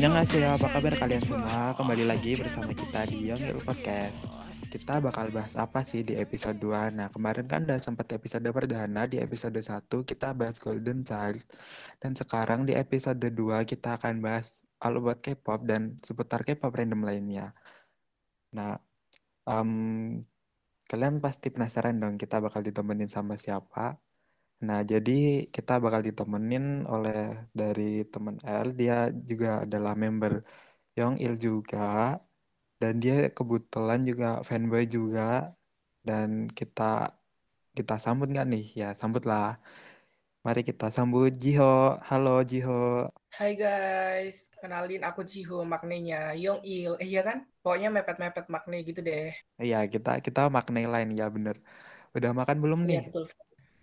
Annyeonghaseyo, apa kabar kalian semua? Kembali lagi bersama kita di Young Yell Podcast. Kita bakal bahas apa sih di episode 2? Nah, kemarin kan udah sempat episode perdana di episode 1 kita bahas Golden Child. Dan sekarang di episode 2 kita akan bahas all about K-pop dan seputar K-pop random lainnya. Nah, um, kalian pasti penasaran dong kita bakal ditemenin sama siapa? Nah, jadi kita bakal ditemenin oleh dari temen L. Dia juga adalah member Young Il juga. Dan dia kebetulan juga fanboy juga. Dan kita kita sambut nggak nih? Ya, sambutlah. Mari kita sambut Jiho. Halo Jiho. Hai guys, kenalin aku Jiho maknanya Young Il. Eh iya kan? Pokoknya mepet-mepet makne gitu deh. Iya, kita kita makne lain ya bener. Udah makan belum nih? Iya betul.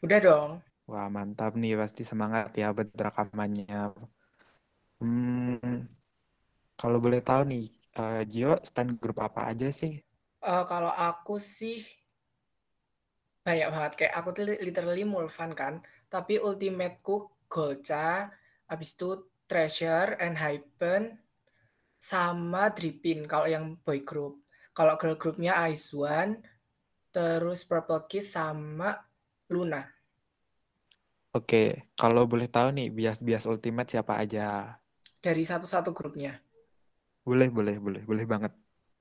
Udah dong. Wah, mantap nih. Pasti semangat ya buat rekamannya. Hmm, kalau boleh tahu nih, uh, Gio stand grup apa aja sih? Uh, kalau aku sih banyak banget. Kayak aku tuh literally Mulfan kan. Tapi ultimateku Golcha, habis itu Treasure, and Hypen, sama Dripin kalau yang boy group. Kalau girl groupnya Ice One, terus Purple Kiss sama Luna. Oke, kalau boleh tahu nih bias-bias ultimate siapa aja? Dari satu-satu grupnya. Boleh, boleh, boleh, boleh banget.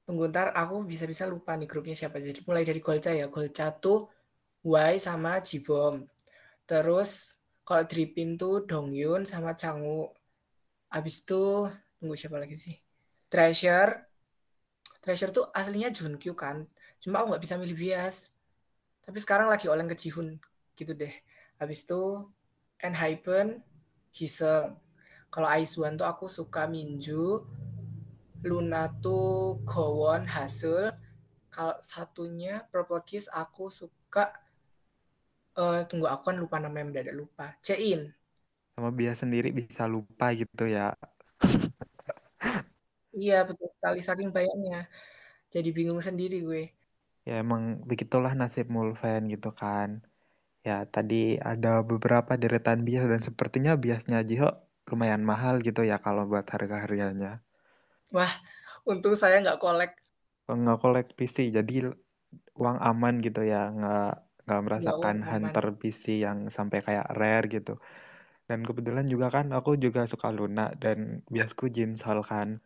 Tunggu ntar aku bisa-bisa lupa nih grupnya siapa. Jadi mulai dari Golcha ya. Golcha tuh Y sama Jibom. Terus kalau Dripin tuh Dongyun sama Changu. Abis itu tunggu siapa lagi sih? Treasure. Treasure tuh aslinya Junkyu kan. Cuma aku nggak bisa milih bias. Tapi sekarang lagi oleng ke Jihun gitu deh. Habis itu Enhypen, Hiseng. Kalau Aiswan tuh aku suka Minju. Luna tuh Gowon, Hasul. Kalau satunya Purple Kiss aku suka uh, tunggu aku kan lupa namanya mendadak lupa. Cein. Sama biasa sendiri bisa lupa gitu ya. iya betul sekali saking banyaknya. Jadi bingung sendiri gue. Ya emang begitulah nasib Mulven gitu kan ya tadi ada beberapa deretan bias dan sepertinya biasnya Jiho lumayan mahal gitu ya kalau buat harga-harganya. Wah, untung saya nggak kolek. Nggak kolek PC, jadi uang aman gitu ya, nggak nggak merasakan ya, hunter PC yang sampai kayak rare gitu. Dan kebetulan juga kan aku juga suka Luna dan biasku Jinsol kan.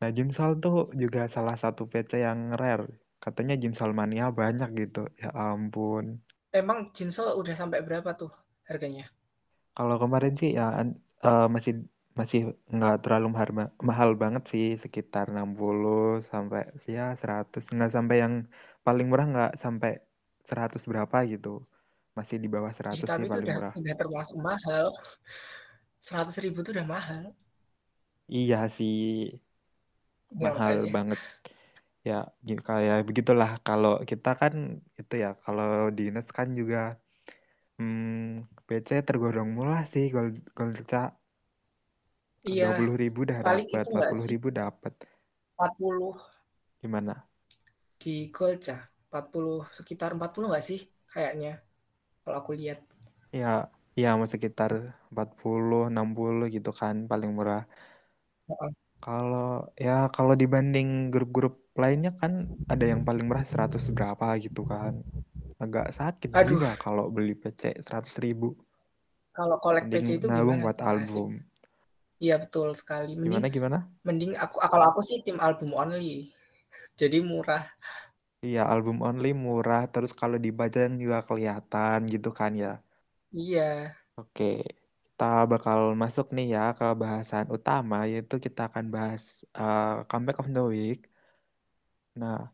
Nah Jinsol tuh juga salah satu PC yang rare. Katanya Jinsol mania banyak gitu. Ya ampun. Emang Jinso udah sampai berapa tuh harganya? Kalau kemarin sih ya uh, masih masih nggak terlalu mahal, mahal banget sih sekitar 60 sampai ya 100 nggak sampai yang paling murah nggak sampai 100 berapa gitu. Masih di bawah 100 ya, sih paling udah, murah. udah termasuk mahal. 100 ribu tuh udah mahal. Iya sih. Ya, mahal makanya. banget ya kayak begitulah. Kalau kita kan itu ya kalau dinas kan juga hmm, PC tergolong murah sih gold goldca iya. dua puluh ribu dah dapat empat puluh ribu dapat empat puluh. Gimana? Di Golca empat puluh sekitar empat puluh nggak sih kayaknya kalau aku lihat? Ya ya mau sekitar empat puluh enam puluh gitu kan paling murah. Uh -uh. Kalau ya kalau dibanding grup-grup lainnya kan ada yang paling murah 100 berapa gitu kan. Agak sakit Aduh. juga kalau beli PC 100 ribu. Kalau kolek PC itu nabung gimana? buat album. Iya betul sekali. Mending, gimana gimana? Mending aku kalau aku sih tim album only. Jadi murah. Iya, album only murah terus kalau dibaca juga kelihatan gitu kan ya. Iya. Oke kita bakal masuk nih ya ke bahasan utama yaitu kita akan bahas uh, comeback of the week. Nah,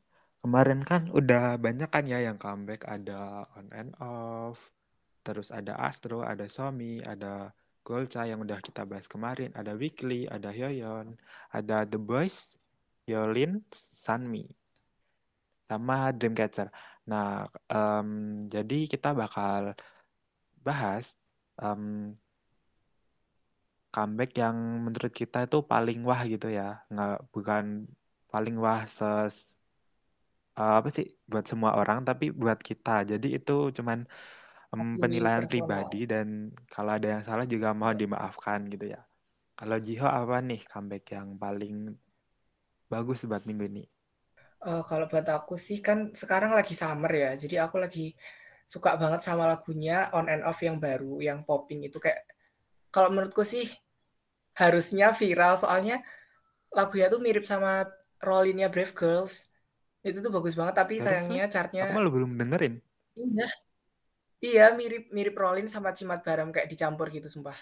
kemarin kan udah banyak kan ya yang comeback ada on and off, terus ada Astro, ada Somi, ada Golcha yang udah kita bahas kemarin, ada Weekly, ada Hyoyeon, ada The Boys, Yolin, Sunmi, sama Dreamcatcher. Nah, um, jadi kita bakal bahas um, comeback yang menurut kita itu paling wah gitu ya nggak bukan paling wah ses uh, apa sih buat semua orang tapi buat kita. Jadi itu cuman um, penilaian pribadi dan kalau ada yang salah juga mau dimaafkan gitu ya. Kalau Jiho apa nih comeback yang paling bagus buat minggu ini? Uh, kalau buat aku sih kan sekarang lagi summer ya, jadi aku lagi suka banget sama lagunya On and Off yang baru, yang popping itu kayak kalau menurutku sih harusnya viral soalnya lagunya tuh mirip sama Rollinnya Brave Girls. Itu tuh bagus banget tapi sayangnya chartnya Aku malah belum dengerin. Iya. Iya, mirip mirip Rollin sama Cimat Baram kayak dicampur gitu sumpah.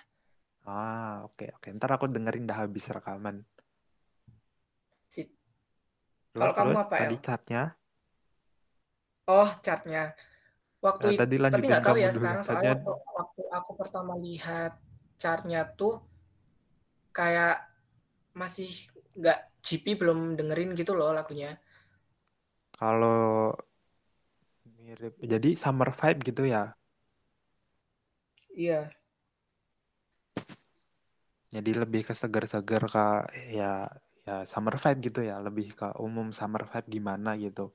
Ah, oke okay, oke. Okay. Ntar aku dengerin dah habis rekaman. Sip. Kalau kamu apa tadi El? chartnya? Oh, chartnya. Waktu nah, tadi tapi nggak tahu ya sekarang soalnya waktu, waktu aku pertama lihat chartnya tuh kayak masih nggak GP belum dengerin gitu loh lagunya. Kalau mirip jadi summer vibe gitu ya? Iya. Jadi lebih ke seger-seger ke ya ya summer vibe gitu ya? Lebih ke umum summer vibe gimana gitu?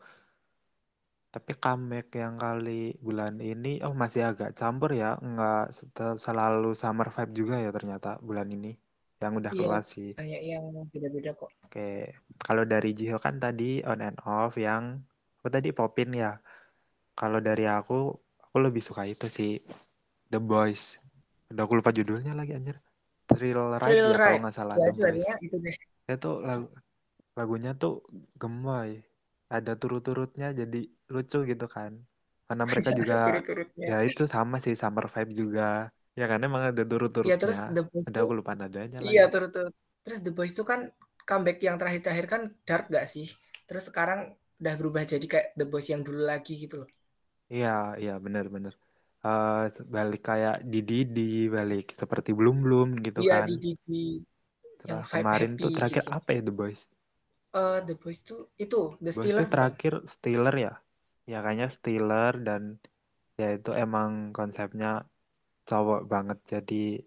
Tapi comeback yang kali bulan ini oh masih agak campur ya? Nggak selalu summer vibe juga ya ternyata bulan ini yang udah iya, keluar sih banyak yang beda-beda kok oke kalau dari Jiho kan tadi on and off yang apa tadi Popin ya kalau dari aku, aku lebih suka itu sih The Boys. Udah aku lupa judulnya lagi anjir. Thrill Ride Thrill ya kalau nggak salah ya, The Boys. Itu deh. Itu lagu lagunya tuh gemoy. Ada turut-turutnya jadi lucu gitu kan. Karena mereka juga ya itu sama sih summer vibe juga. Ya kan emang ada turut-turutnya. Ya, terus The Boys ada aku lupa nadanya Iya, turut-turut. Terus The Boys itu kan comeback yang terakhir-terakhir kan dark gak sih? Terus sekarang udah berubah jadi kayak The Boys yang dulu lagi gitu loh. Iya, iya benar-benar. Uh, balik kayak di Didi, balik seperti belum belum gitu Iya kan. di Didi. Yang kemarin tuh terakhir gitu. apa ya The Boys? Uh, The Boys tuh itu The Boys tuh terakhir Steeler ya. Ya kayaknya Steeler dan ya itu emang konsepnya cowok banget jadi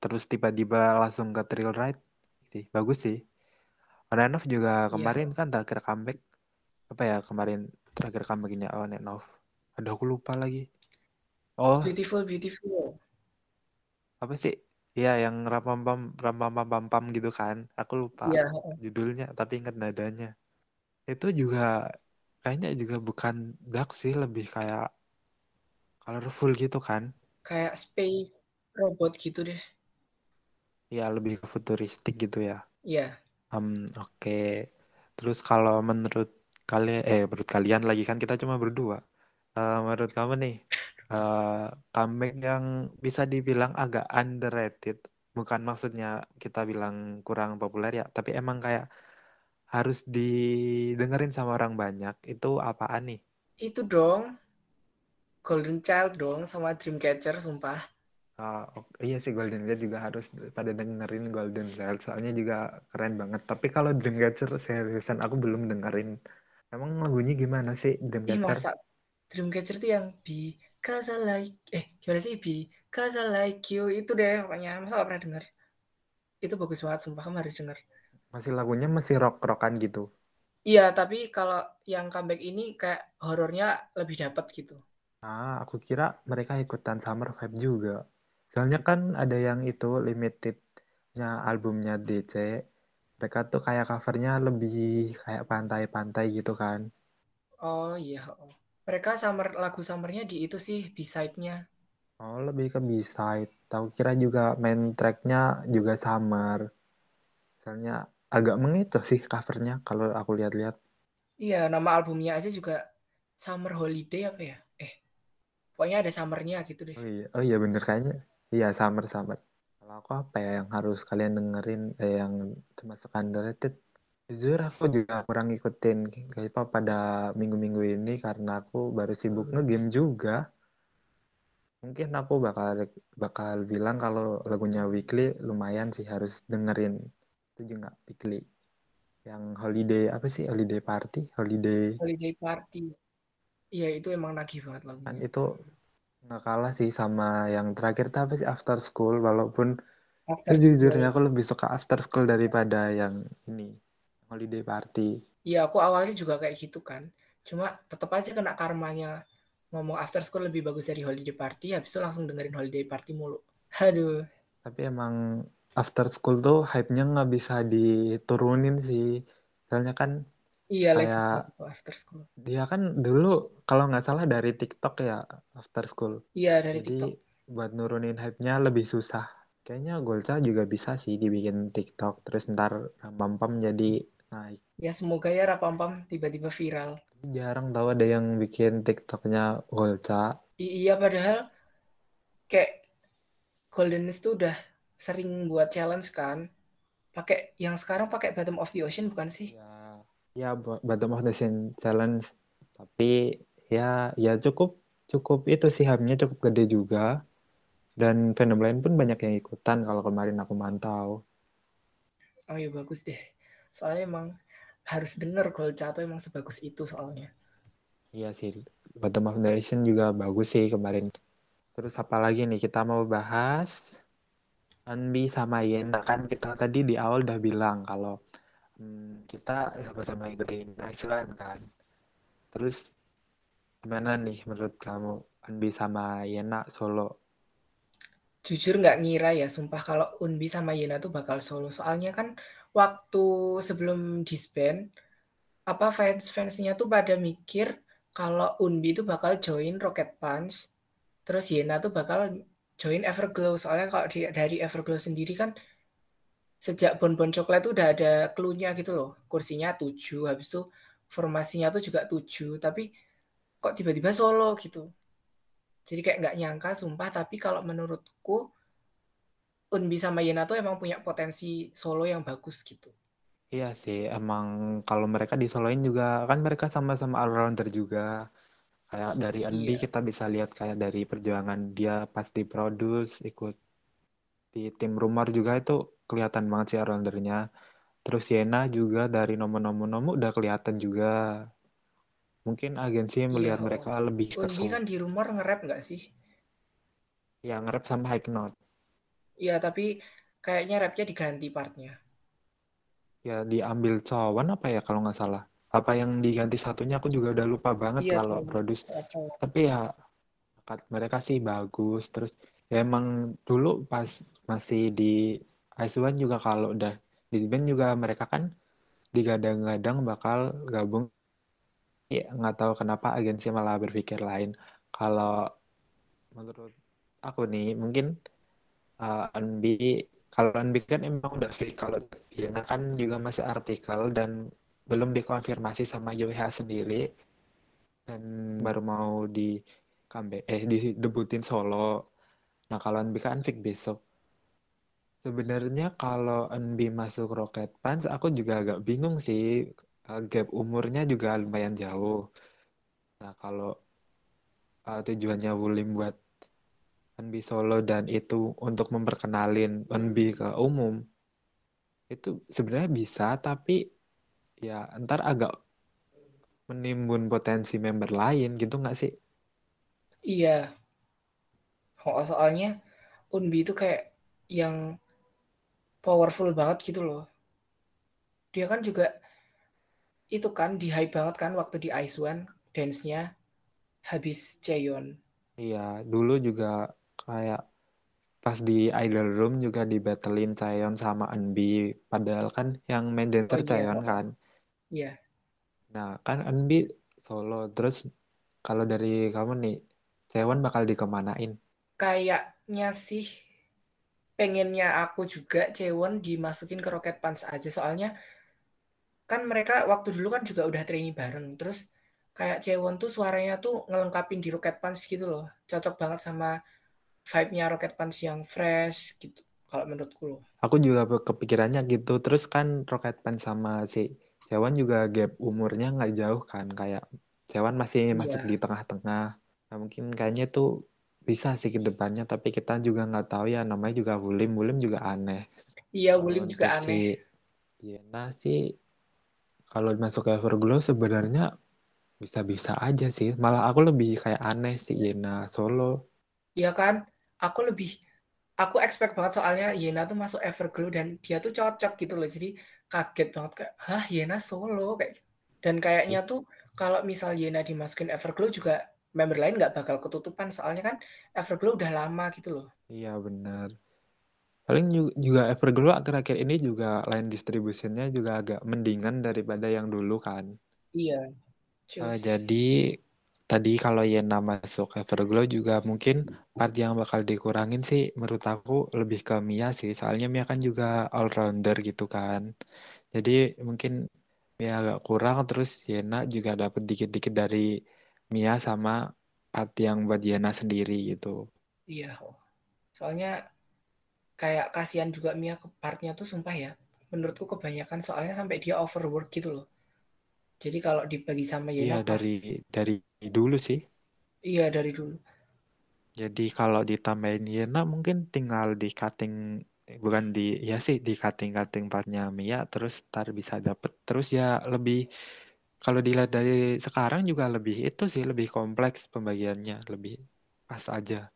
terus tiba-tiba langsung ke Thrill Ride sih bagus sih. On and Off juga iya. kemarin yeah. kan terakhir comeback apa ya kemarin terakhir comeback ini On and Off ada aku lupa lagi. Oh. Beautiful, beautiful. Apa sih? Iya, yang rapam pam rapam pam pam pam gitu kan. Aku lupa ya. judulnya, tapi ingat nadanya. Itu juga kayaknya juga bukan dark sih, lebih kayak colorful gitu kan. Kayak space robot gitu deh. Iya, lebih ke futuristik gitu ya. Iya. Um, oke. Okay. Terus kalau menurut kalian eh menurut kalian lagi kan kita cuma berdua uh, menurut kamu nih uh, comeback yang bisa dibilang agak underrated bukan maksudnya kita bilang kurang populer ya tapi emang kayak harus didengerin sama orang banyak itu apaan nih itu dong Golden Child dong sama Dreamcatcher sumpah. Uh, iya sih Golden Child juga harus pada dengerin Golden Child. Soalnya juga keren banget. Tapi kalau Dreamcatcher seriusan aku belum dengerin. Emang lagunya gimana sih Dreamcatcher? Ih, masa Dreamcatcher tuh yang Because I like eh gimana sih? Because I like you. Itu deh pokoknya. Masa gak pernah denger? Itu bagus banget sumpah. Kamu harus denger. Masih lagunya masih rock rockan gitu? Iya tapi kalau yang comeback ini kayak horornya lebih dapat gitu ah aku kira mereka ikutan summer vibe juga soalnya kan ada yang itu limitednya albumnya DC mereka tuh kayak covernya lebih kayak pantai-pantai gitu kan oh iya oh mereka summer lagu summernya di itu sih B-side-nya. Oh, lebih ke B-side. Tahu kira juga main track-nya juga summer. Misalnya agak mengitu sih covernya kalau aku lihat-lihat. Iya, nama albumnya aja juga Summer Holiday apa ya? Pokoknya ada summernya gitu deh. Oh iya, oh iya bener kayaknya. Iya, summer summer. Kalau aku apa ya yang harus kalian dengerin eh, yang termasuk underrated? Jujur aku juga kurang ngikutin K-pop pada minggu-minggu ini karena aku baru sibuk ngegame juga. Mungkin aku bakal bakal bilang kalau lagunya Weekly lumayan sih harus dengerin. Itu juga Weekly. Yang holiday apa sih? Holiday party, holiday. Holiday party. Iya itu emang nagih banget lagunya. Kan itu nggak kalah sih sama yang terakhir tapi sih After School walaupun after sejujurnya aku lebih suka After School daripada yang ini holiday party. Iya, aku awalnya juga kayak gitu kan. Cuma tetap aja kena karmanya ngomong after school lebih bagus dari holiday party, habis itu langsung dengerin holiday party mulu. Aduh. Tapi emang after school tuh hype-nya nggak bisa diturunin sih. Soalnya kan Iya, kayak banget tuh after school. dia kan dulu kalau nggak salah dari TikTok ya after school. Iya, dari Jadi TikTok. buat nurunin hype-nya lebih susah. Kayaknya Golca juga bisa sih dibikin TikTok terus ntar pam jadi naik. Ya, semoga ya Rapampam tiba-tiba viral. Jarang tahu ada yang bikin TikToknya Golca. I- iya, padahal kayak Goldenis tuh udah sering buat challenge kan. Pakai yang sekarang pakai Bottom of the Ocean bukan sih? Ya, ya bottom of the Ocean challenge. Tapi ya ya cukup cukup itu sih hype-nya cukup gede juga. Dan fandom lain pun banyak yang ikutan kalau kemarin aku mantau. Oh iya bagus deh. Soalnya emang harus denger Golca tuh emang sebagus itu soalnya. Iya sih, Bottom of the Ocean juga bagus sih kemarin. Terus apa lagi nih kita mau bahas Anbi sama Yena kan kita tadi di awal udah bilang kalau hmm, kita sama-sama ikutin Iceland kan. Terus gimana nih menurut kamu Anbi sama Yena solo? Jujur nggak ngira ya, sumpah kalau Unbi sama Yena tuh bakal solo. Soalnya kan waktu sebelum disband, apa fans-fansnya tuh pada mikir kalau Unbi tuh bakal join Rocket Punch, terus Yena tuh bakal join Everglow. Soalnya kalau dari Everglow sendiri kan sejak Bon Bon Coklat tuh udah ada clue-nya gitu loh. Kursinya 7, habis itu formasinya tuh juga 7, tapi kok tiba-tiba solo gitu. Jadi kayak nggak nyangka, sumpah. Tapi kalau menurutku, Unbi sama Yena tuh emang punya potensi solo yang bagus gitu. Iya sih, emang kalau mereka disoloin juga kan mereka sama-sama all-rounder juga. Kayak dari Anbi Iya. kita bisa lihat kayak dari perjuangan dia pas diproduce, ikut di tim rumor juga itu kelihatan banget sih all-roundernya. Terus Yena juga dari nomor-nomor udah kelihatan juga. Mungkin agensi melihat Iya, mereka lebih ke Unbi kan di rumor nge-rap nggak sih? yang nge-rap sama high note. Iya, tapi kayaknya rapnya diganti partnya. Ya diambil cawan apa ya kalau nggak salah. Apa yang diganti satunya aku juga udah lupa banget Iya, kalau produce. Cawan. Tapi ya mereka sih bagus. Terus ya emang dulu pas masih di One juga kalau udah di band juga mereka kan digadang-gadang bakal gabung. Ya nggak tahu kenapa agensi malah berpikir lain. Kalau menurut aku nih mungkin uh, NB kalau NB kan emang udah fix kalau Yana kan juga masih artikel dan belum dikonfirmasi sama YWH sendiri dan baru mau di eh di debutin solo. Nah kalau NB kan fix besok. Sebenarnya kalau NB masuk Rocket Punch aku juga agak bingung sih Uh, gap umurnya juga lumayan jauh. Nah kalau uh, tujuannya Wulim buat NB solo dan itu untuk memperkenalin NB ke umum itu sebenarnya bisa tapi ya ntar agak menimbun potensi member lain gitu nggak sih? Iya. Oh, soalnya Unbi itu kayak yang powerful banget gitu loh. Dia kan juga itu kan di hype banget kan waktu di Ice One dance-nya habis Cheon. Iya, dulu juga kayak pas di Idol Room juga dibattlein Chaeyeon sama Enbi padahal kan yang main dancer Oh, iya. Chaeyeon kan. Iya. Nah, kan Enbi solo terus kalau dari kamu nih Chaeyeon bakal dikemanain? Kayaknya sih pengennya aku juga Cewon dimasukin ke Rocket Punch aja soalnya kan mereka waktu dulu kan juga udah training bareng terus kayak Cewon tuh suaranya tuh ngelengkapin di Rocket Punch gitu loh cocok banget sama vibe-nya Rocket Punch yang fresh gitu kalau menurutku loh Aku juga kepikirannya gitu. Terus kan Rocket Punch sama si Chaeyeon juga gap umurnya nggak jauh kan. Kayak Chaeyeon masih Iya. masuk di tengah-tengah. Nah, mungkin kayaknya tuh bisa sih ke depannya. Tapi kita juga nggak tahu ya. Namanya juga Wulim. Wulim juga aneh. iya Wulim juga aneh si Yena sih kalau masuk ke Everglow sebenarnya bisa-bisa aja sih. Malah aku lebih kayak aneh sih Yena solo. Iya kan aku lebih aku expect banget soalnya Yena tuh masuk Everglow dan dia tuh cocok gitu loh jadi kaget banget kayak hah Yena solo kayak gitu. dan kayaknya tuh kalau misal Yena dimasukin Everglow juga member lain nggak bakal ketutupan soalnya kan Everglow udah lama gitu loh Iya benar. Paling juga Everglow akhir-akhir ini juga line distributionnya juga agak mendingan daripada yang dulu kan. Iya. Uh, jadi tadi kalau Yena masuk Everglow juga mungkin part yang bakal dikurangin sih menurut aku lebih ke Mia sih. Soalnya Mia kan juga all rounder gitu kan. Jadi mungkin Mia agak kurang terus Yena juga dapat dikit-dikit dari Mia sama part yang buat Yena sendiri gitu. Iya, soalnya kayak kasihan juga Mia ke partnya tuh sumpah ya. Menurutku kebanyakan soalnya sampai dia overwork gitu loh. Jadi kalau dibagi sama Yena Iya pas dari dari dulu sih. iya dari dulu. Jadi kalau ditambahin Yena mungkin tinggal di cutting bukan di ya sih di cutting-cutting partnya Mia terus ntar bisa dapet terus ya lebih kalau dilihat dari sekarang juga lebih itu sih lebih kompleks pembagiannya lebih pas aja.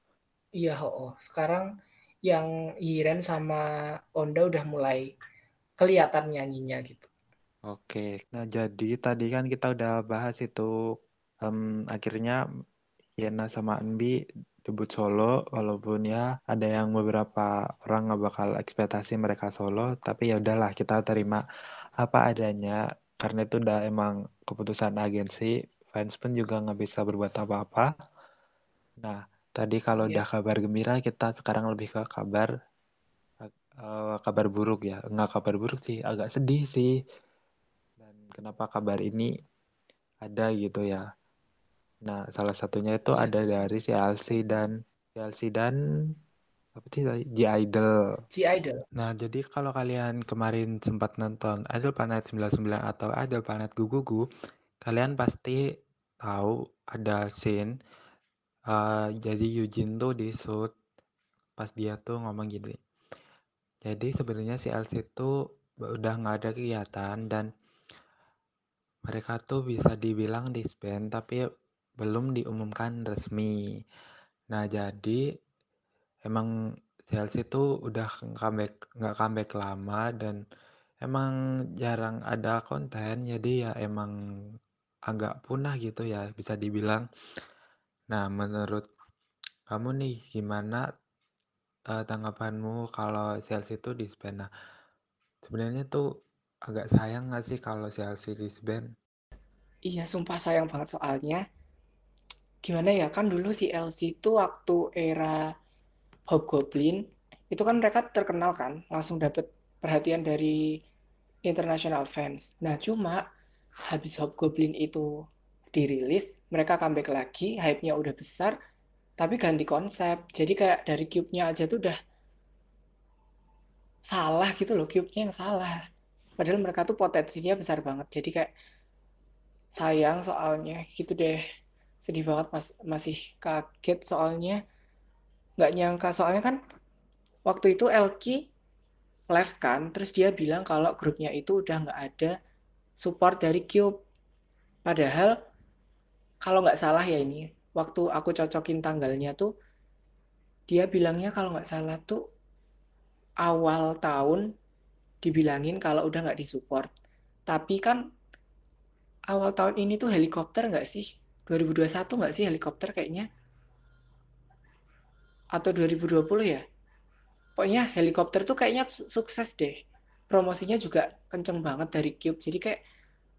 Iya, oh, oh. sekarang yang Yiren sama Onda udah mulai kelihatan nyanyinya gitu. Oke, nah jadi tadi kan kita udah bahas itu um, akhirnya Yena sama Enbi debut solo walaupun ya ada yang beberapa orang nggak bakal ekspektasi mereka solo tapi ya udahlah kita terima apa adanya karena itu udah emang keputusan agensi fans pun juga nggak bisa berbuat apa-apa. Nah tadi kalau Iya. udah kabar gembira kita sekarang lebih ke kabar uh, kabar buruk ya. Nggak kabar buruk sih agak sedih sih. Dan kenapa kabar ini ada gitu ya. Nah, salah satunya itu Iya, ada dari si Alsi dan si Alsi dan apa sih tadi? G-Idol. G-Idol. Nah, jadi kalau kalian kemarin sempat nonton Idol Planet 99 atau Idol Planet Gugugu, kalian pasti tahu ada scene uh, jadi Eugene tuh di shoot pas dia tuh ngomong gini. Jadi sebenarnya si Alsi tuh udah nggak ada kegiatan dan mereka tuh bisa dibilang disband tapi belum diumumkan resmi. Nah, jadi emang Chelsea tuh udah comeback nggak comeback lama dan emang jarang ada konten jadi ya emang agak punah gitu ya bisa dibilang. Nah, menurut kamu nih gimana uh, tanggapanmu kalau Chelsea itu disband? Nah, sebenarnya tuh agak sayang nggak sih kalau Chelsea disband? Iya, sumpah sayang banget soalnya gimana ya kan dulu si LC itu waktu era Hobgoblin itu kan mereka terkenal kan langsung dapet perhatian dari international fans. Nah cuma habis Hobgoblin itu dirilis mereka comeback lagi hype-nya udah besar tapi ganti konsep. Jadi kayak dari cube-nya aja tuh udah salah gitu loh cube-nya yang salah. Padahal mereka tuh potensinya besar banget. Jadi kayak sayang soalnya gitu deh. Sedih banget mas masih kaget soalnya nggak nyangka. Soalnya kan waktu itu Elki live kan terus dia bilang kalau grupnya itu udah nggak ada support dari Cube. Padahal kalau nggak salah ya ini waktu aku cocokin tanggalnya tuh dia bilangnya kalau nggak salah tuh awal tahun dibilangin kalau udah nggak disupport. Tapi kan awal tahun ini tuh helikopter nggak sih? 2021 nggak sih helikopter kayaknya? Atau 2020 ya? Pokoknya helikopter tuh kayaknya sukses deh. Promosinya juga kenceng banget dari Cube. Jadi kayak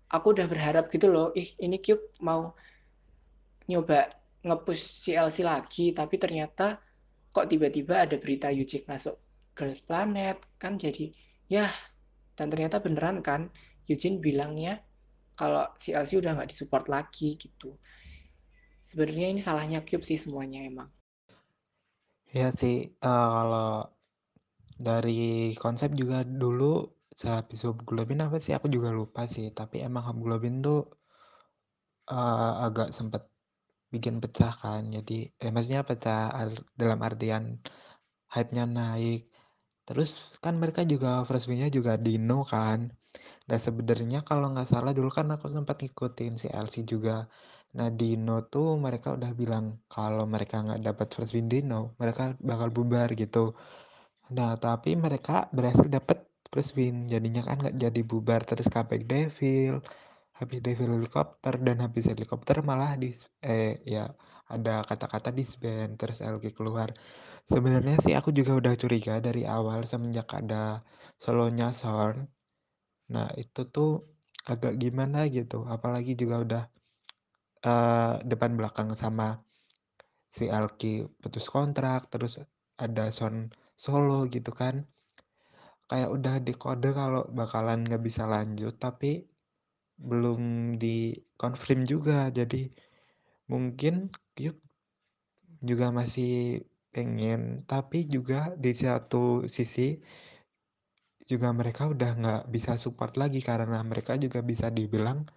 aku udah berharap gitu loh, ih ini Cube mau nyoba ngepush CLC lagi, tapi ternyata kok tiba-tiba ada berita Yujik masuk Girls Planet, kan jadi ya, dan ternyata beneran kan, Eugene bilangnya kalau CLC udah nggak disupport lagi gitu sebenarnya ini salahnya Cube sih semuanya emang. Iya sih, uh, kalau dari konsep juga dulu sehabis Hobgoblin apa sih aku juga lupa sih, tapi emang Hobgoblin tuh uh, agak sempet bikin pecah kan, jadi eh maksudnya pecah dalam artian hype-nya naik. Terus kan mereka juga win-nya juga Dino kan. Dan sebenarnya kalau nggak salah dulu kan aku sempat ngikutin si LC juga. Nah Dino tuh mereka udah bilang kalau mereka nggak dapat first win Dino, mereka bakal bubar gitu. Nah tapi mereka berhasil dapat first win, jadinya kan nggak jadi bubar terus comeback Devil, habis Devil helikopter dan habis helikopter malah di eh ya ada kata-kata disband terus LQ keluar. Sebenarnya sih aku juga udah curiga dari awal semenjak ada solonya Sorn. Nah, itu tuh agak gimana gitu, apalagi juga udah uh, depan belakang sama si Alki putus kontrak, terus ada Son solo gitu kan. Kayak udah dikode kalau bakalan nggak bisa lanjut, tapi belum dikonfirm juga. Jadi mungkin Cube juga masih pengen, tapi juga di satu sisi juga mereka udah nggak bisa support lagi karena mereka juga bisa dibilang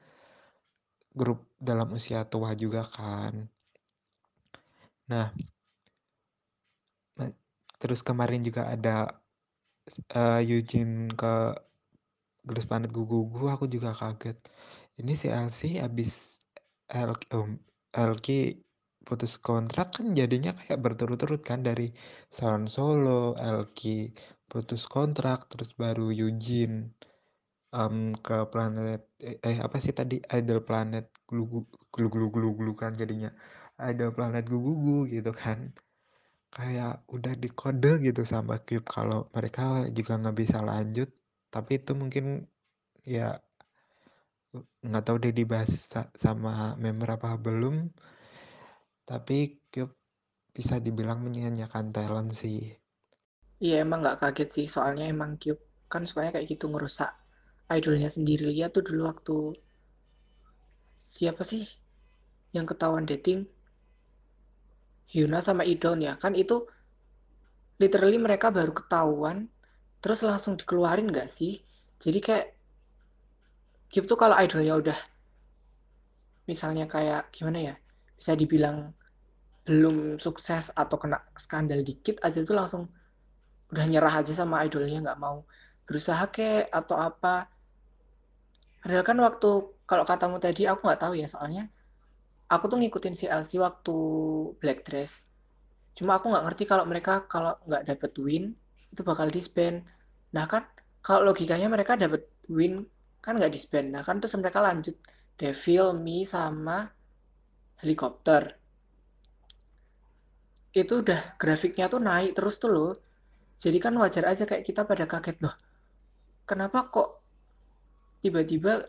grup dalam usia tua juga kan. Nah, terus kemarin juga ada uh, Eugene ke Garis Planet Gugu aku juga kaget. Ini si LC abis LK, um, LK putus kontrak kan jadinya kayak berturut-turut kan dari Sound Solo, LK putus kontrak, terus baru Eugene um, ke planet eh, apa sih tadi? Idol Planet glu glu glu glu glu kan jadinya. Idol Planet gugu gitu kan. Kayak udah dikode gitu sama Cube kalau mereka juga nggak bisa lanjut. Tapi itu mungkin ya nggak tahu deh dibahas sama member apa belum. Tapi Cube bisa dibilang menyanyikan talent sih. Iya emang nggak kaget sih. Soalnya emang Cube kan sukanya kayak gitu ngerusak idolnya sendiri. Lihat tuh dulu waktu siapa sih yang ketahuan dating? Hyuna sama Idon ya. Kan itu literally mereka baru ketahuan terus langsung dikeluarin gak sih? Jadi kayak Kip tuh kalau idolnya udah misalnya kayak gimana ya? Bisa dibilang belum sukses atau kena skandal dikit aja tuh langsung udah nyerah aja sama idolnya nggak mau berusaha kek atau apa Padahal kan waktu kalau katamu tadi aku nggak tahu ya soalnya aku tuh ngikutin si LC waktu Black Dress. Cuma aku nggak ngerti kalau mereka kalau nggak dapet win itu bakal disband. Nah kan kalau logikanya mereka dapet win kan nggak disband. Nah kan terus mereka lanjut Devil, Me sama helikopter. Itu udah grafiknya tuh naik terus tuh loh. Jadi kan wajar aja kayak kita pada kaget loh. Kenapa kok tiba-tiba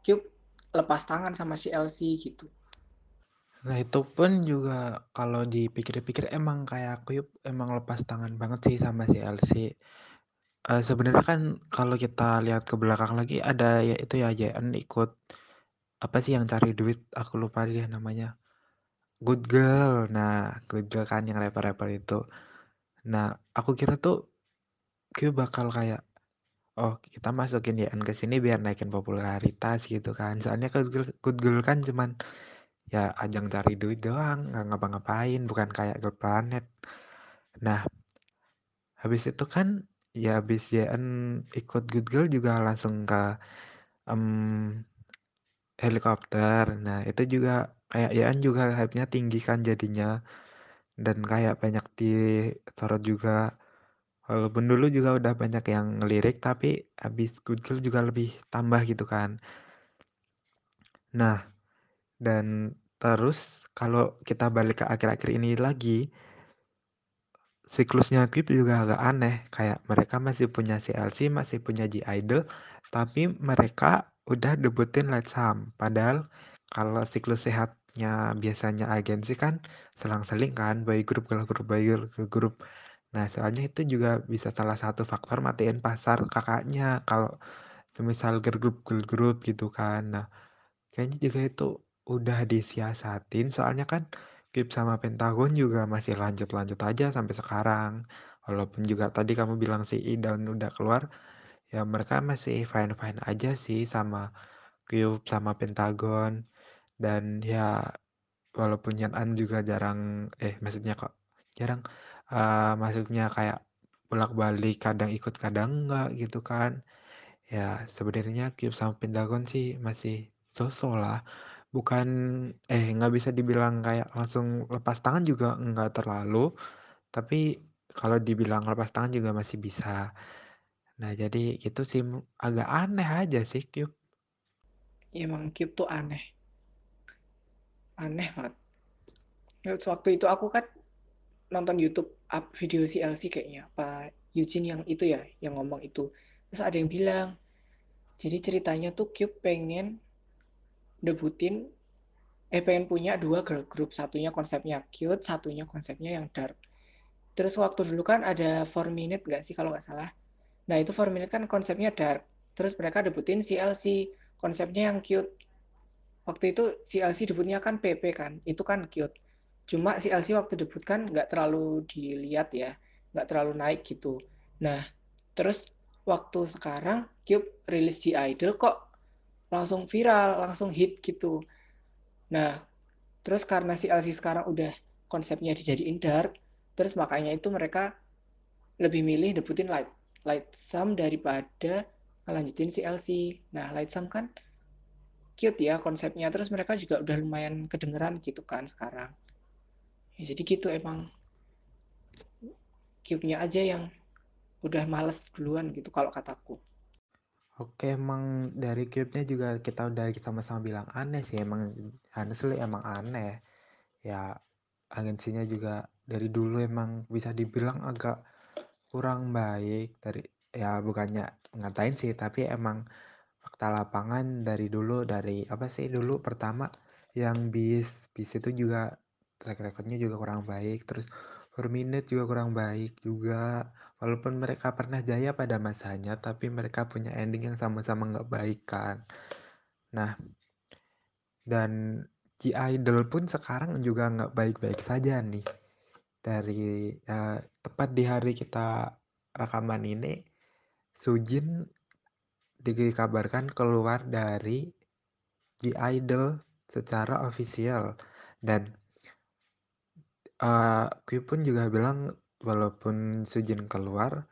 Cube lepas tangan sama si LC gitu. Nah itu pun juga kalau dipikir-pikir emang kayak Cube emang lepas tangan banget sih sama si LC. Uh, eh, Sebenarnya kan kalau kita lihat ke belakang lagi ada ya itu ya JN ikut apa sih yang cari duit aku lupa dia namanya Good Girl nah Good Girl kan yang rapper-rapper itu nah aku kira tuh Cube bakal kayak oh kita masukin YN ke sini biar naikin popularitas gitu kan. Soalnya good girl, good girl kan cuman ya ajang cari duit doang nggak ngapa-ngapain bukan kayak girl planet. Nah habis itu kan ya habis YN ikut good girl juga langsung ke um, helikopter. Nah itu juga kayak YN juga hype-nya tinggi kan jadinya. Dan kayak banyak disorot juga Walaupun dulu juga udah banyak yang ngelirik, tapi habis Good Girl juga lebih tambah gitu kan. Nah, dan terus kalau kita balik ke akhir-akhir ini lagi, siklusnya Cube juga agak aneh. Kayak mereka masih punya CLC, masih punya G-Idol, tapi mereka udah debutin Let's Sam. Padahal kalau siklus sehatnya biasanya agensi kan selang-seling kan, boy group, girl group, boy girl, group. Nah, soalnya itu juga bisa salah satu faktor matiin pasar kakaknya kalau semisal girl group girl group gitu kan. Nah, kayaknya juga itu udah disiasatin soalnya kan Kip sama Pentagon juga masih lanjut-lanjut aja sampai sekarang. Walaupun juga tadi kamu bilang si Idan udah keluar, ya mereka masih fine-fine aja sih sama Cube sama Pentagon. Dan ya walaupun Yan An juga jarang, eh maksudnya kok jarang uh, maksudnya kayak bolak-balik kadang ikut kadang enggak gitu kan. Ya sebenarnya Cube sama Pentagon sih masih sosok lah. Bukan eh nggak bisa dibilang kayak langsung lepas tangan juga enggak terlalu tapi kalau dibilang lepas tangan juga masih bisa. Nah jadi itu sih agak aneh aja sih Cube. Ya, emang Cube tuh aneh. Aneh banget. Waktu itu aku kan nonton YouTube up video si LC kayaknya Pak Eugene yang itu ya yang ngomong itu. Terus ada yang bilang jadi ceritanya tuh Cube pengen debutin eh pengen punya dua girl group satunya konsepnya cute satunya konsepnya yang dark. Terus waktu dulu kan ada 4 minute nggak sih kalau nggak salah? Nah itu 4 minute kan konsepnya dark. Terus mereka debutin CLC konsepnya yang cute. Waktu itu CLC debutnya kan PP kan itu kan cute Cuma si LC waktu debut kan nggak terlalu dilihat ya, nggak terlalu naik gitu. Nah, terus waktu sekarang Cube rilis si Idol kok langsung viral, langsung hit gitu. Nah, terus karena si LC sekarang udah konsepnya dijadiin dark, terus makanya itu mereka lebih milih debutin light light sum daripada ngelanjutin si LC. Nah, light sum kan cute ya konsepnya, terus mereka juga udah lumayan kedengeran gitu kan sekarang ya, jadi gitu emang cube-nya aja yang udah males duluan gitu kalau kataku Oke, emang dari cube-nya juga kita udah sama-sama bilang aneh sih. Emang honestly emang aneh. Ya, agensinya juga dari dulu emang bisa dibilang agak kurang baik dari ya bukannya ngatain sih, tapi emang fakta lapangan dari dulu dari apa sih dulu pertama yang bis bis itu juga track recordnya juga kurang baik terus per minute juga kurang baik juga. Walaupun mereka pernah jaya pada masanya tapi mereka punya ending yang sama-sama nggak baik kan. Nah dan G Idol pun sekarang juga nggak baik-baik saja nih. Dari uh, tepat di hari kita rekaman ini Sujin dikabarkan keluar dari G Idol secara official. Dan uh, Kui pun juga bilang walaupun Sujin keluar,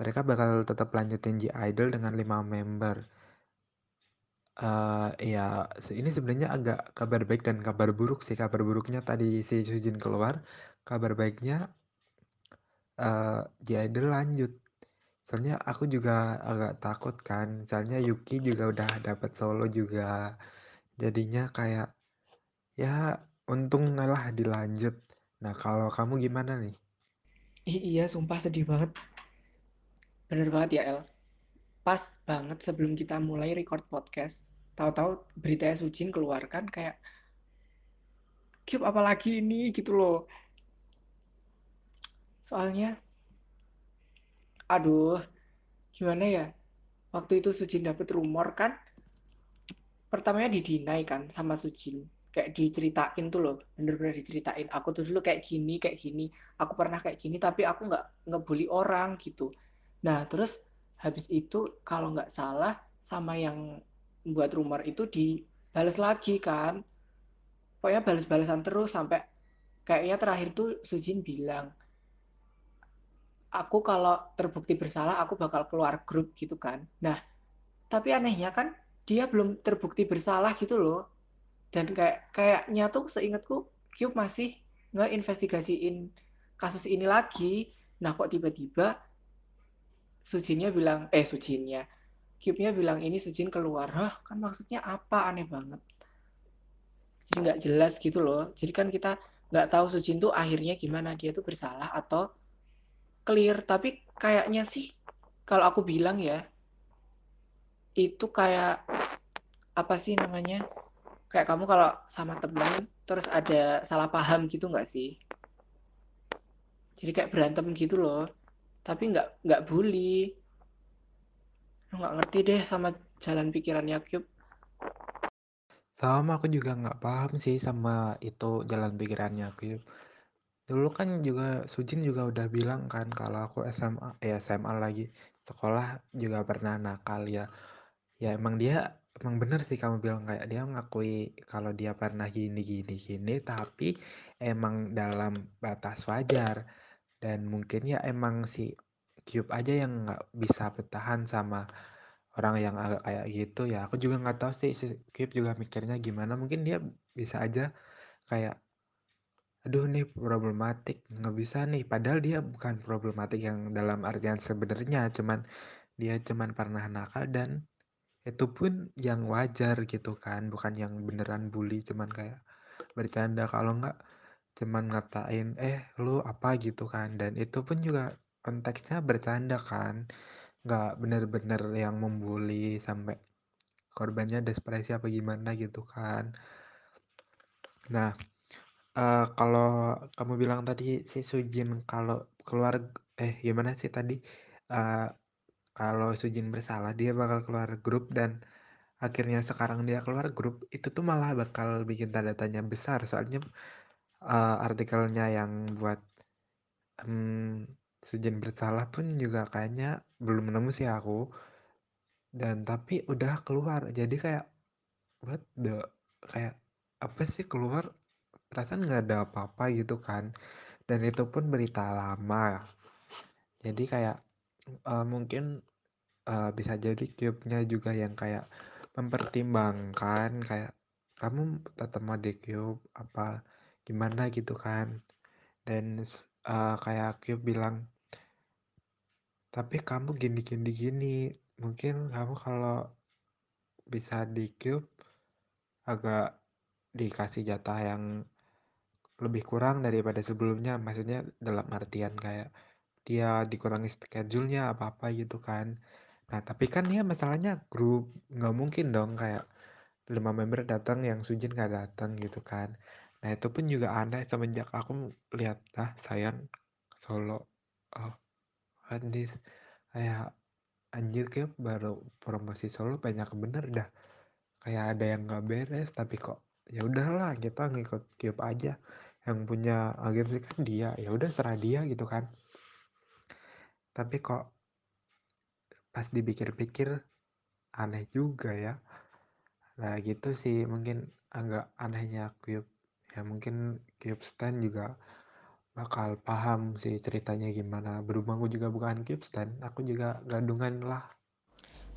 mereka bakal tetap lanjutin G Idol dengan lima member. Uh, ya ini sebenarnya agak kabar baik dan kabar buruk sih. Kabar buruknya tadi si Sujin keluar, kabar baiknya uh, G Idol lanjut. Soalnya aku juga agak takut kan. Misalnya Yuki juga udah dapat solo juga. Jadinya kayak ya untung lah dilanjut. Nah, kalau kamu gimana nih? iya, sumpah sedih banget. Bener banget ya, El. Pas banget sebelum kita mulai record podcast, tahu-tahu berita Sucin keluarkan kayak Cube apalagi ini gitu loh. Soalnya aduh, gimana ya? Waktu itu Sucin dapet rumor kan pertamanya didinai kan sama Sucin kayak diceritain tuh loh bener-bener diceritain. Aku tuh dulu kayak gini kayak gini. Aku pernah kayak gini tapi aku nggak ngebully orang gitu. Nah terus habis itu kalau nggak salah sama yang buat rumor itu dibales lagi kan. Pokoknya balas-balasan terus sampai kayaknya terakhir tuh Sujin bilang aku kalau terbukti bersalah aku bakal keluar grup gitu kan. Nah tapi anehnya kan dia belum terbukti bersalah gitu loh dan kayak kayaknya tuh seingatku Cube masih nggak investigasiin kasus ini lagi. Nah kok tiba-tiba Sujinnya bilang eh Sujinnya Cube-nya bilang ini Sujin keluar. Hah, kan maksudnya apa? Aneh banget. Jadi nggak jelas gitu loh. Jadi kan kita nggak tahu Sujin tuh akhirnya gimana. Dia tuh bersalah atau clear. Tapi kayaknya sih kalau aku bilang ya itu kayak apa sih namanya kayak kamu kalau sama temen terus ada salah paham gitu nggak sih? Jadi kayak berantem gitu loh. Tapi nggak nggak bully. Nggak ngerti deh sama jalan pikirannya Cube. Sama aku juga nggak paham sih sama itu jalan pikirannya Cube. Dulu kan juga Sujin juga udah bilang kan kalau aku SMA ya SMA lagi sekolah juga pernah nakal ya. Ya emang dia emang bener sih kamu bilang kayak dia mengakui kalau dia pernah gini gini gini tapi emang dalam batas wajar. Dan mungkin ya emang si Cube aja yang nggak bisa bertahan sama orang yang agak kayak gitu ya. Aku juga nggak tahu sih si Cube juga mikirnya gimana. Mungkin dia bisa aja kayak aduh nih problematik nggak bisa nih. Padahal dia bukan problematik yang dalam artian sebenarnya cuman dia cuman pernah nakal dan itu pun yang wajar gitu kan bukan yang beneran bully cuman kayak bercanda. Kalau nggak cuman ngatain eh lu apa? gitu kan. Dan itu pun juga konteksnya bercanda kan. Nggak bener-bener yang membuli sampai korbannya depresi apa gimana gitu kan. Nah uh, kalau kamu bilang tadi si Sujin kalau keluar eh gimana sih tadi? Uh, kalau Sujin bersalah dia bakal keluar grup dan akhirnya sekarang dia keluar grup itu tuh malah bakal bikin tanda tanya besar. Soalnya uh, artikelnya yang buat um, Sujin bersalah pun juga kayaknya belum nemu sih aku. Dan tapi udah keluar. Jadi kayak what the kayak apa sih keluar? Perasaan nggak ada apa-apa gitu kan. Dan itu pun berita lama. Jadi kayak uh, mungkin uh, bisa jadi cube-nya juga yang kayak mempertimbangkan kayak kamu tetap mau di cube apa gimana? gitu kan. Dan uh, kayak cube bilang tapi kamu gini gini gini mungkin kamu kalau bisa di cube agak dikasih jatah yang lebih kurang daripada sebelumnya. Maksudnya dalam artian kayak dia dikurangi schedule-nya apa-apa gitu kan nah tapi kan ya masalahnya grup nggak mungkin dong kayak lima member datang yang Sujin nggak datang gitu kan. Nah itu pun juga aneh semenjak aku lihat ah sayang solo oh this kayak anjir kayak baru promosi solo banyak bener dah. Kayak ada yang nggak beres tapi kok ya udahlah kita ngikut Cube aja. Yang punya agensi kan dia ya udah serah dia gitu kan. Tapi kok pas dipikir-pikir aneh juga ya. Nah gitu sih mungkin agak anehnya Cube. Ya mungkin Cube Stand juga bakal paham sih ceritanya gimana. Berhubung aku juga bukan Cube Stand aku juga gadungan lah.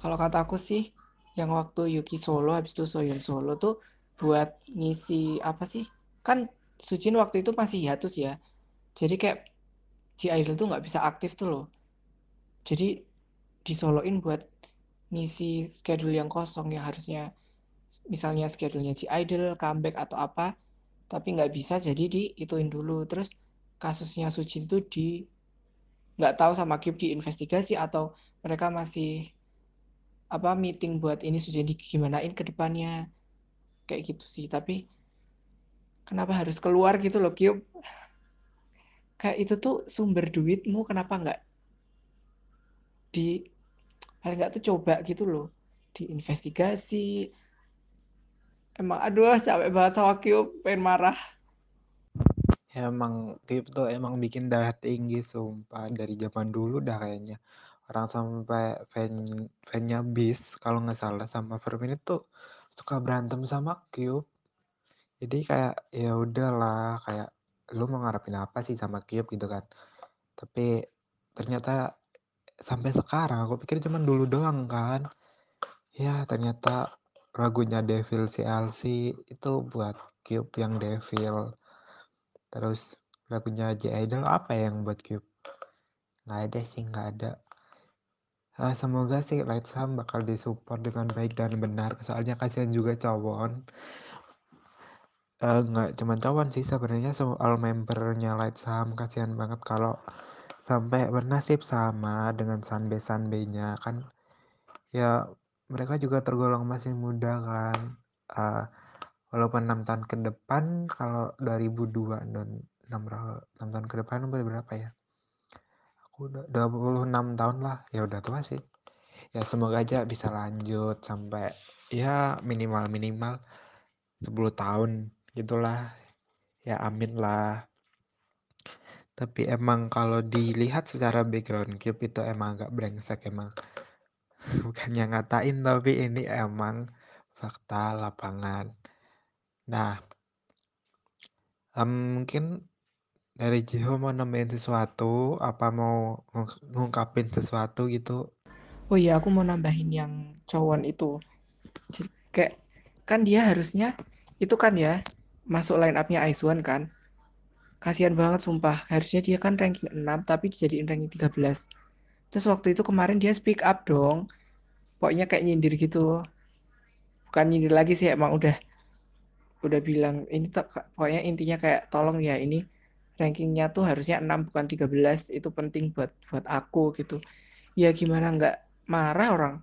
Kalau kata aku sih yang waktu Yuki solo habis itu Soyeon solo tuh buat ngisi apa sih? Kan Sujin waktu itu masih hiatus ya. Jadi kayak si Idol tuh nggak bisa aktif tuh loh. Jadi disoloin buat ngisi schedule yang kosong yang harusnya misalnya schedule-nya si Idol comeback atau apa tapi nggak bisa jadi diituin dulu. Terus kasusnya Sujin tuh di nggak tahu sama Cube diinvestigasi atau mereka masih apa meeting buat ini Sujin gimanain ke depannya. Kayak gitu sih tapi kenapa harus keluar gitu loh Kyub kayak itu tuh sumber duitmu kenapa nggak di paling nggak tuh coba gitu loh. Diinvestigasi. Emang aduh capek banget sama Kyub pengen marah. Ya, emang Kyub tuh emang bikin darah tinggi sumpah. Dari zaman dulu dah kayaknya. Orang sampai fan fannya bis kalau nggak salah sama Fermin itu suka berantem sama Cube. Jadi kayak ya udahlah kayak lu mau ngarepin apa sih sama Cube? gitu kan. Tapi ternyata sampai sekarang aku pikir cuma dulu doang kan. Ya ternyata lagunya Devil CLC itu buat Cube yang Devil. Terus lagunya J. Idol apa yang buat Cube? Nggak ada sih nggak ada. Uh, semoga sih Light Sam bakal disupport dengan baik dan benar. Soalnya kasihan juga cowon uh, nggak cuman cawan sih sebenarnya soal membernya Light Sam kasihan banget kalau sampai bernasib sama dengan Sanbe Sanbe-nya kan? Ya mereka juga tergolong masih muda kan? Uh, walaupun enam tahun ke depan kalau 2002 dan 6, 6 tahun ke depan berapa ya? Aku udah 26 tahun lah ya udah tua sih. Ya semoga aja bisa lanjut sampai ya minimal minimal 10 tahun gitulah. Ya amin lah tapi emang kalau dilihat secara background Cube itu emang agak brengsek emang. Bukannya ngatain tapi ini emang fakta lapangan. Nah um, mungkin dari Jiho mau nambahin sesuatu apa mau ngungkapin sesuatu gitu? Oh iya aku mau nambahin yang cowon itu. Kayak kan dia harusnya itu kan ya masuk line up-nya Aizwan kan. Kasihan banget sumpah. Harusnya dia kan ranking 6 tapi dijadiin ranking 13. Terus waktu itu kemarin dia speak up dong. Pokoknya kayak nyindir gitu. Bukan nyindir lagi sih emang udah udah bilang ini pokoknya intinya kayak tolong ya ini rankingnya tuh harusnya 6 bukan 13 itu penting buat buat aku gitu ya gimana nggak marah orang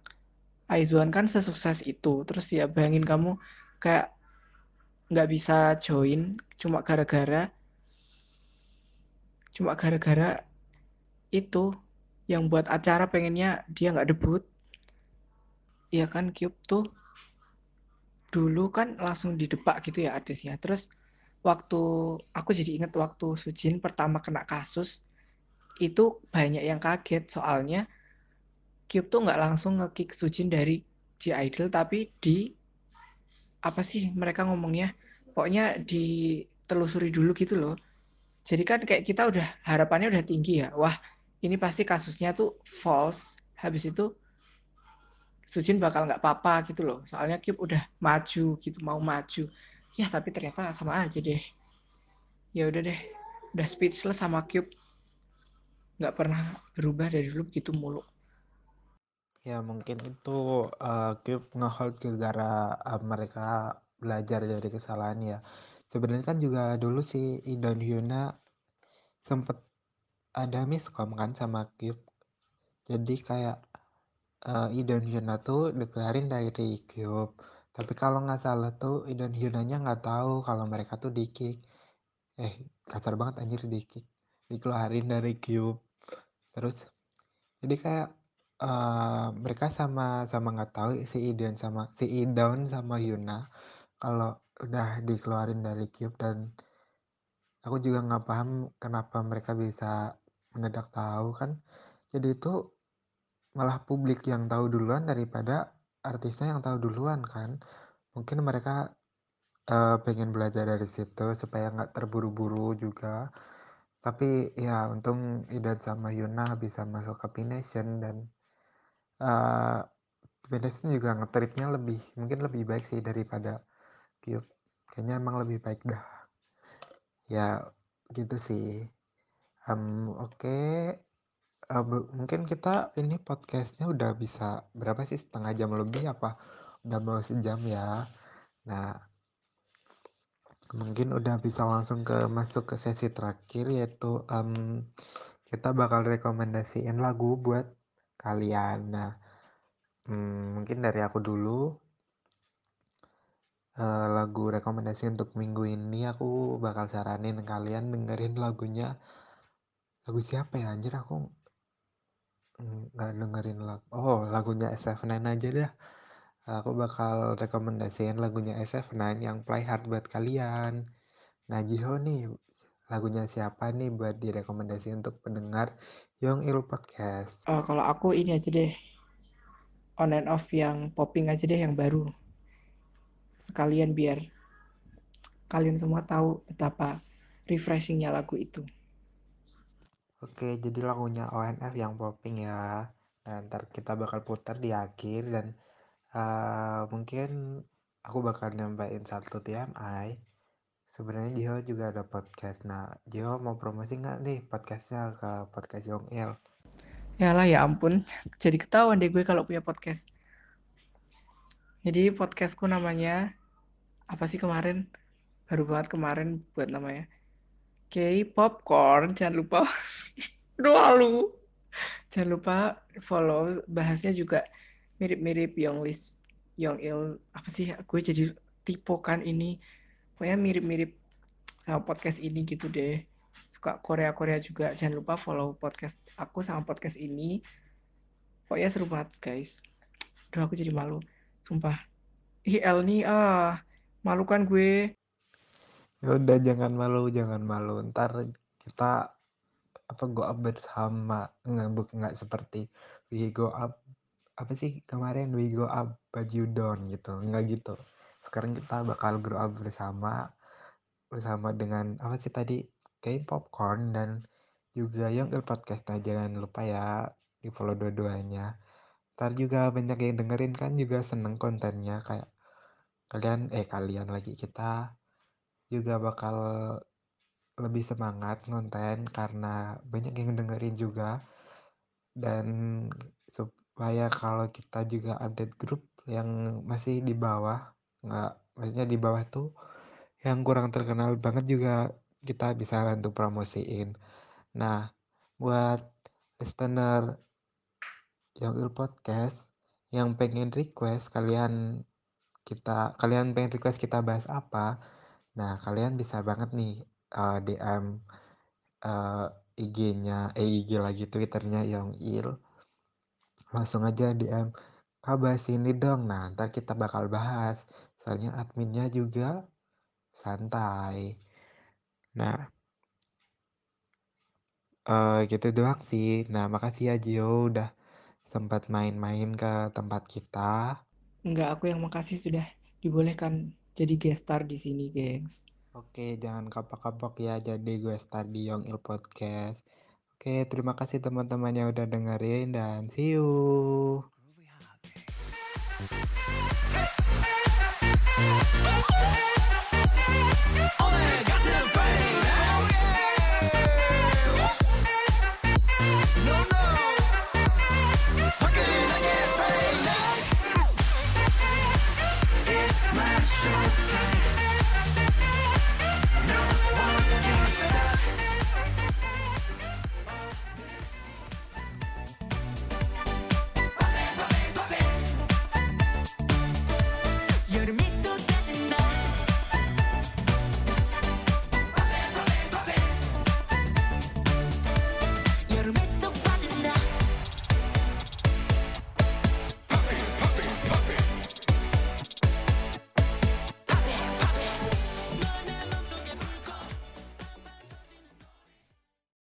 Aizuan kan sesukses itu terus ya bayangin kamu kayak nggak bisa join cuma gara-gara cuma gara-gara itu yang buat acara pengennya dia nggak debut. Ya kan Cube? Tuh dulu kan langsung didepak gitu ya artisnya. Terus waktu aku jadi inget waktu Sujin pertama kena kasus itu banyak yang kaget. Soalnya Cube tuh nggak langsung ngekick Sujin dari G Idol tapi di apa sih mereka ngomongnya? Pokoknya ditelusuri dulu gitu loh jadi kan kayak kita udah harapannya udah tinggi ya. Wah ini pasti kasusnya tuh false. Habis itu Sujin bakal nggak apa-apa gitu loh. Soalnya Cube udah maju gitu mau maju. Ya tapi ternyata sama aja deh. Ya udah deh udah speechless sama Cube nggak pernah berubah dari dulu gitu mulu ya mungkin itu uh, Cube ngehold gara uh, mereka belajar dari kesalahan ya sebenarnya kan juga dulu si Idon Hyuna sempet ada miskom kan sama Cube jadi kayak uh, Idon Hyuna tuh deklarin dari Cube tapi kalau nggak salah tuh Idon Hyunanya nggak tahu kalau mereka tuh di kick. Eh kasar banget anjir di kick. Dikeluarin dari Cube terus jadi kayak uh, mereka sama sama nggak tahu si Idon sama si Idon sama Hyuna kalau udah dikeluarin dari Cube dan aku juga nggak paham kenapa mereka bisa mendadak tahu kan. Jadi itu malah publik yang tahu duluan daripada artisnya yang tahu duluan kan. Mungkin mereka uh, pengen belajar dari situ supaya nggak terburu-buru juga. Tapi ya untung Idan sama Yuna bisa masuk ke P-Nation dan uh, P-Nation juga ngetripnya lebih mungkin lebih baik sih daripada Cube kayaknya emang lebih baik dah. Ya gitu sih. Um, oke. Okay uh, mungkin kita ini podcastnya udah bisa berapa sih? Setengah jam lebih apa? Udah mau sejam ya. Nah mungkin udah bisa langsung ke masuk ke sesi terakhir yaitu um, kita bakal rekomendasiin lagu buat kalian. Nah um, mungkin dari aku dulu uh, lagu rekomendasi untuk minggu ini aku bakal saranin kalian dengerin lagunya. Lagu siapa ya? Anjir aku nggak dengerin lagu oh lagunya SF9 aja deh. Aku bakal rekomendasiin lagunya SF9 yang Play Hard buat kalian. Nah Jiho nih lagunya siapa nih buat direkomendasi untuk pendengar Young Il Podcast? Oh kalau aku ini aja deh. On and off yang popping aja deh yang baru sekalian biar kalian semua tahu betapa refreshingnya lagu itu Oke, jadi lagunya ONF yang popping ya. Nah, ntar kita bakal putar di akhir dan uh, mungkin aku bakal nyampein satu TMI. Sebenarnya Jiho juga ada podcast. Nah, Jiho mau promosi nggak nih podcastnya ke podcast Young Il? Ya lah ya ampun, jadi ketahuan deh gue kalau punya podcast. Jadi podcastku namanya apa sih kemarin? Baru banget kemarin buat namanya. Oke, popcorn jangan lupa. Lalu jangan lupa follow bahasnya juga mirip-mirip Young List Young Il. Apa sih gue jadi tipe kan ini. Pokoknya mirip-mirip sama podcast ini gitu deh. Suka Korea Korea juga. Jangan lupa follow podcast aku sama podcast ini. Pokoknya seru banget guys. Aduh aku jadi malu. Sumpah. Ih El nih ah malu kan gue? Ya udah jangan malu jangan malu. Ntar kita apa go up bersama nggak nggak seperti we go up apa sih kemarin? We go up but you down gitu. Nggak gitu. Sekarang kita bakal grow up bersama bersama dengan apa sih tadi? Kayak popcorn dan juga yang podcast nah jangan lupa ya di follow dua-duanya. Ntar juga banyak yang dengerin kan juga seneng kontennya. Kayak kalian eh kalian lagi kita juga bakal lebih semangat ngonten karena banyak yang dengerin juga dan supaya kalau kita juga update grup yang masih di bawah nggak maksudnya di bawah tuh yang kurang terkenal banget juga kita bisa bantu promosiin. Nah, buat listener yang podcast yang pengen request kalian kita kalian pengen request kita bahas apa? Nah kalian bisa banget nih uh, DM uh, IG-nya eh IG lagi Twitternya yang il. Langsung aja DM kak bahas ini dong. Nah ntar kita bakal bahas. Soalnya adminnya juga santai. Nah uh, gitu doang sih. Nah makasih ya Gio udah sempat main-main ke tempat kita Enggak, aku yang makasih sudah dibolehkan jadi guest star di sini, gengs. Oke, jangan kapok-kapok ya jadi gue star di Young Il Podcast. Oke, terima kasih teman-teman yang udah dengerin dan see you. Got showtime